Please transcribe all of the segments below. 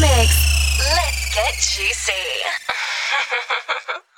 mix. Let's get juicy.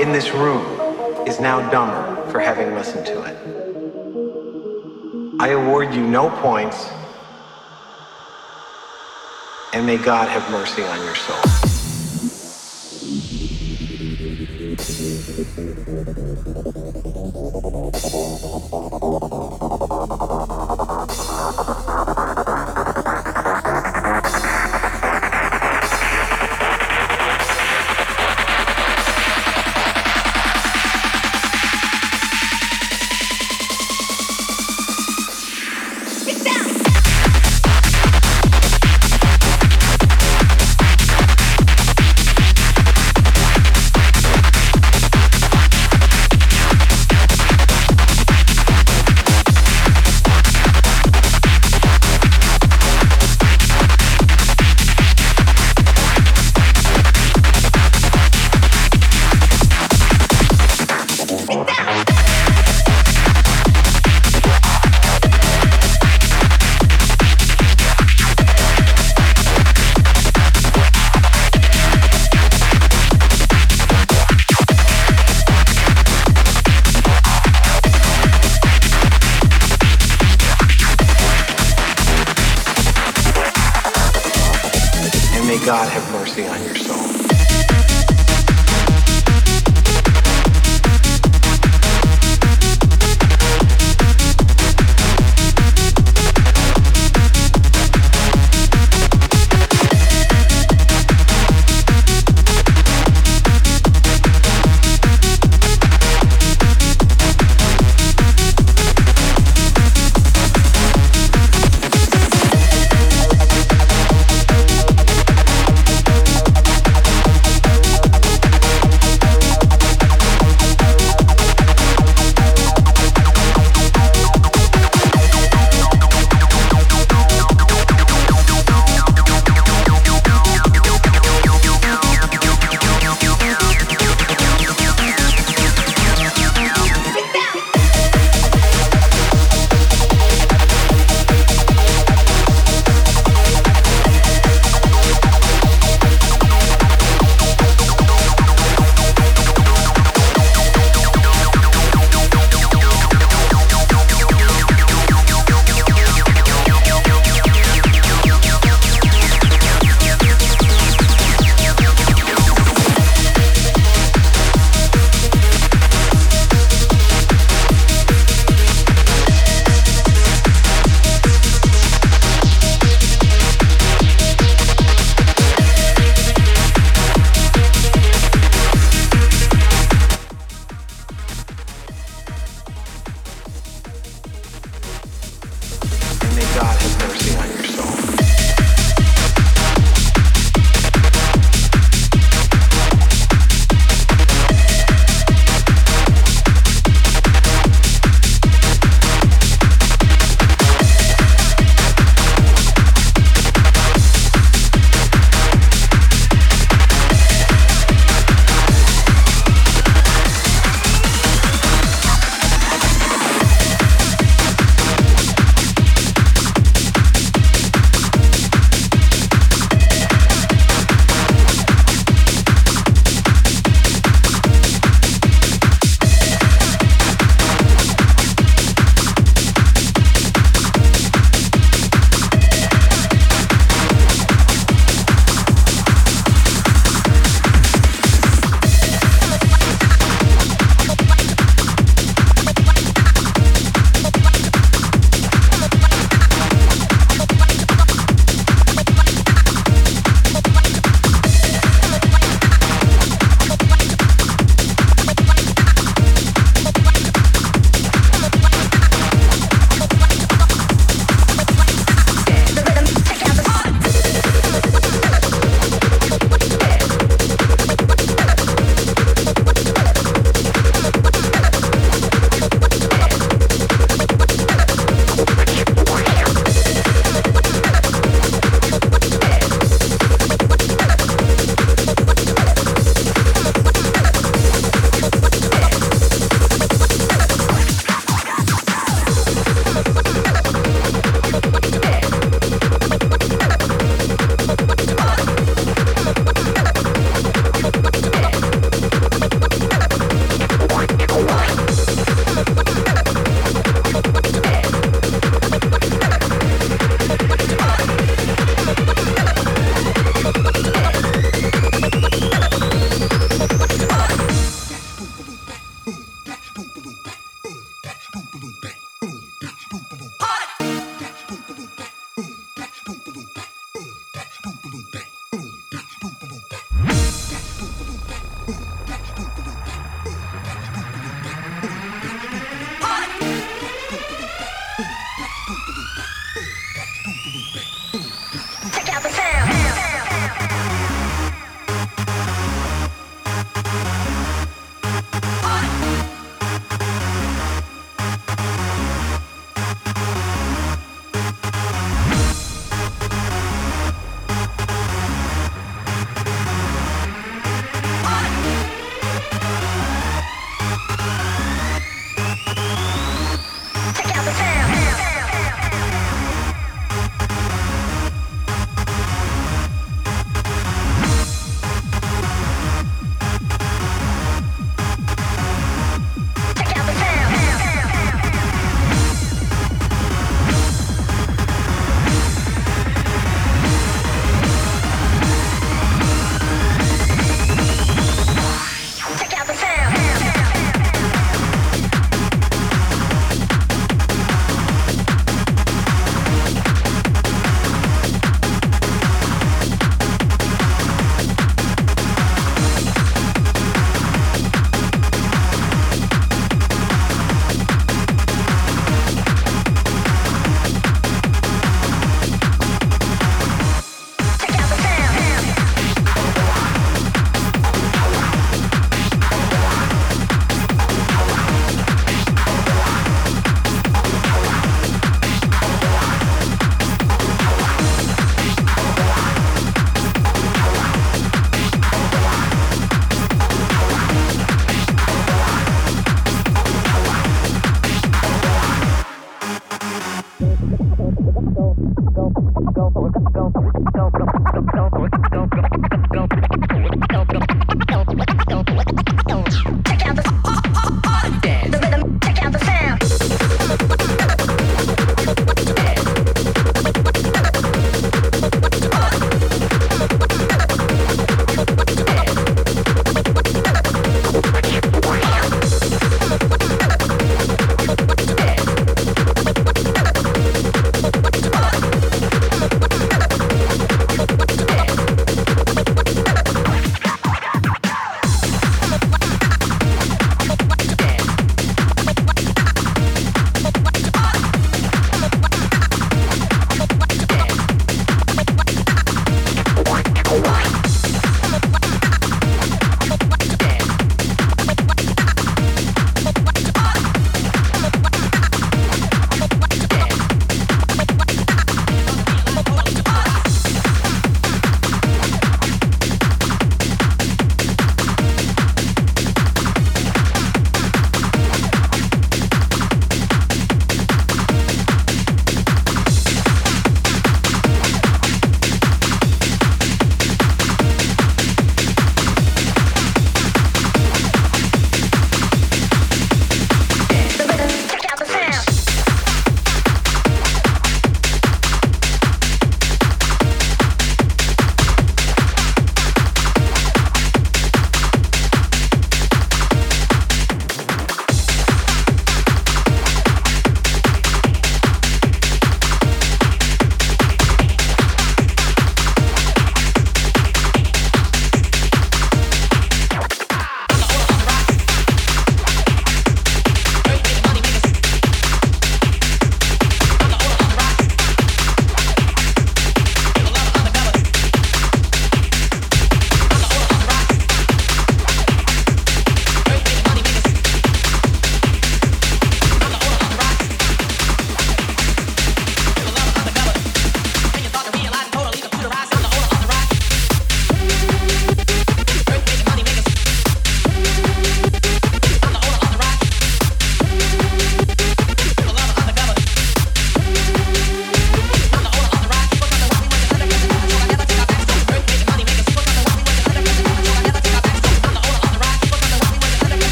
in this room is now dumber for having listened to it. I award you no points, and may God have mercy on your soul. go, go, go, go.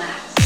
relax.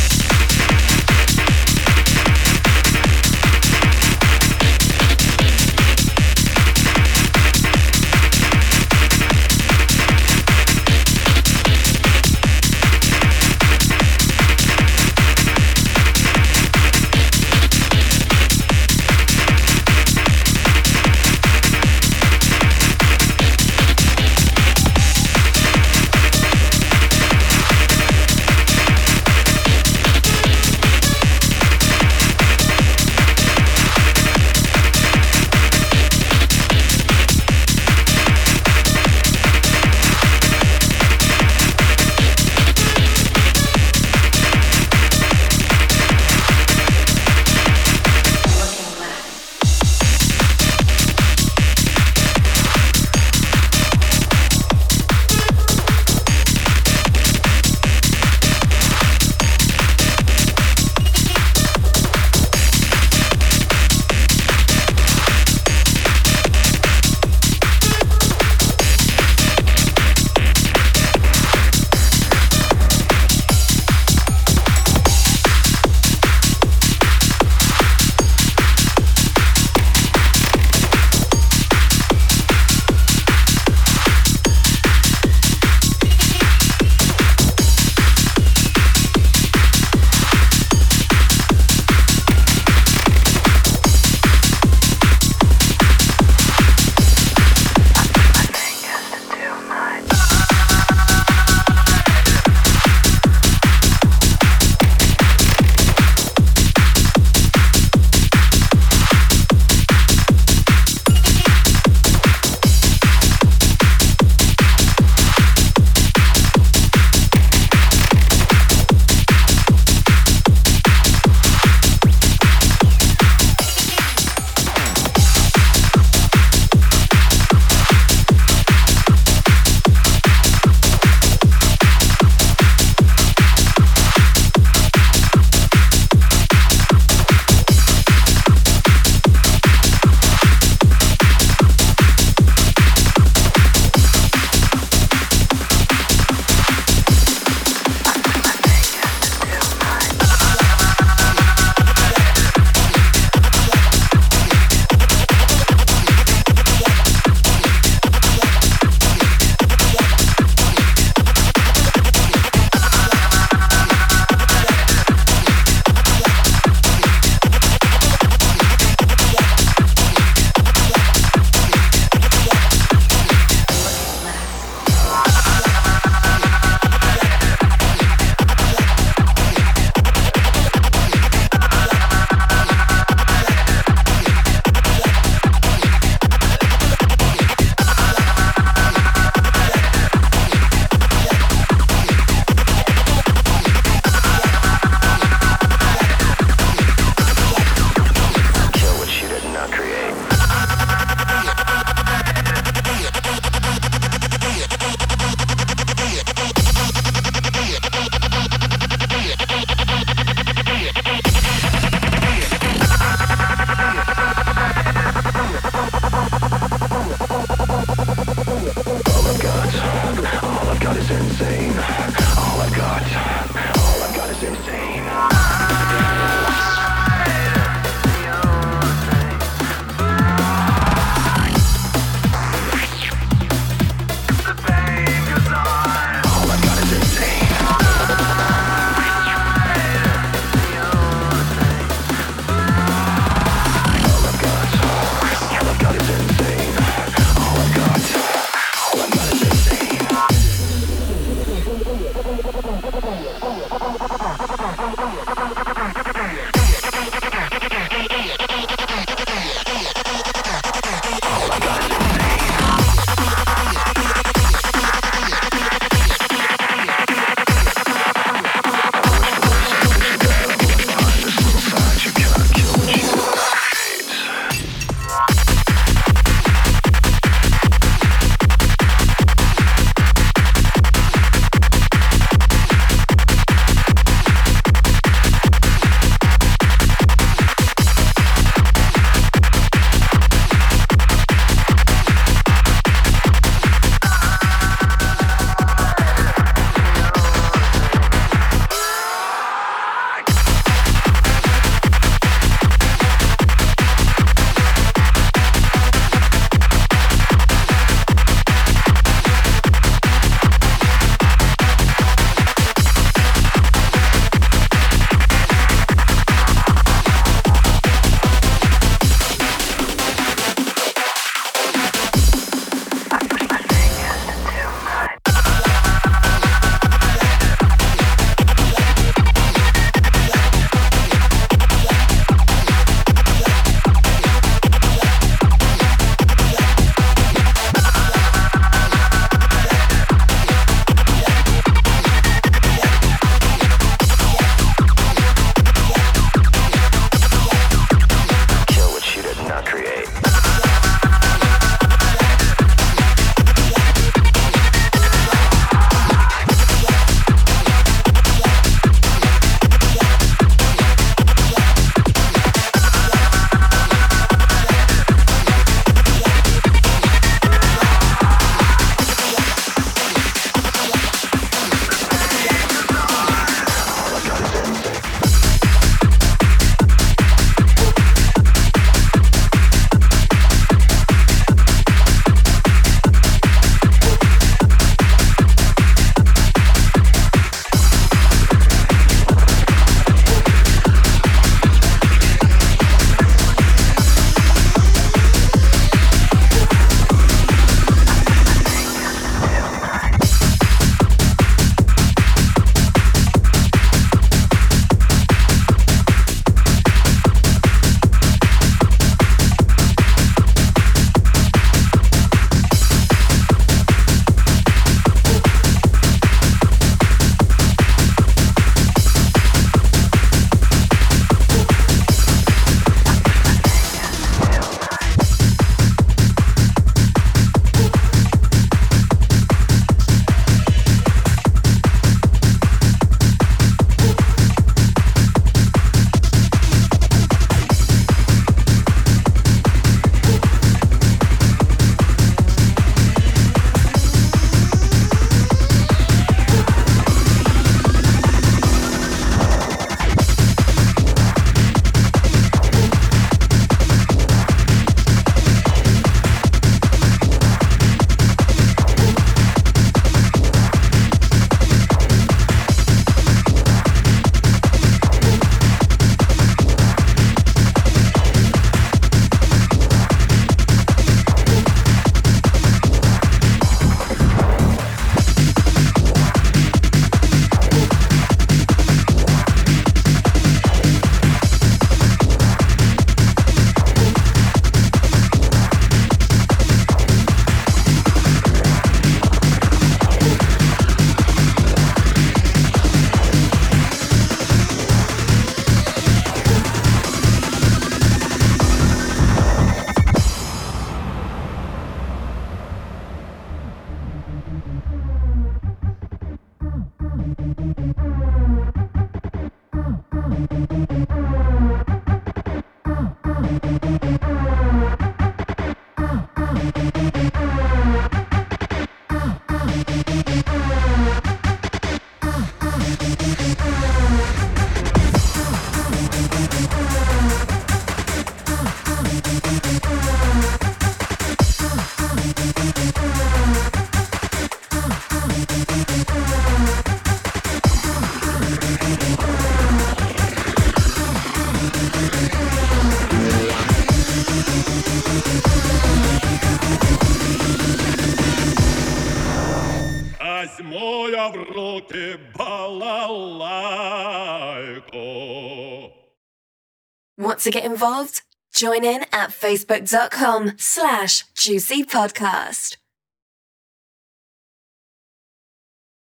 To get involved? Join in at facebook.com slash juicy podcast.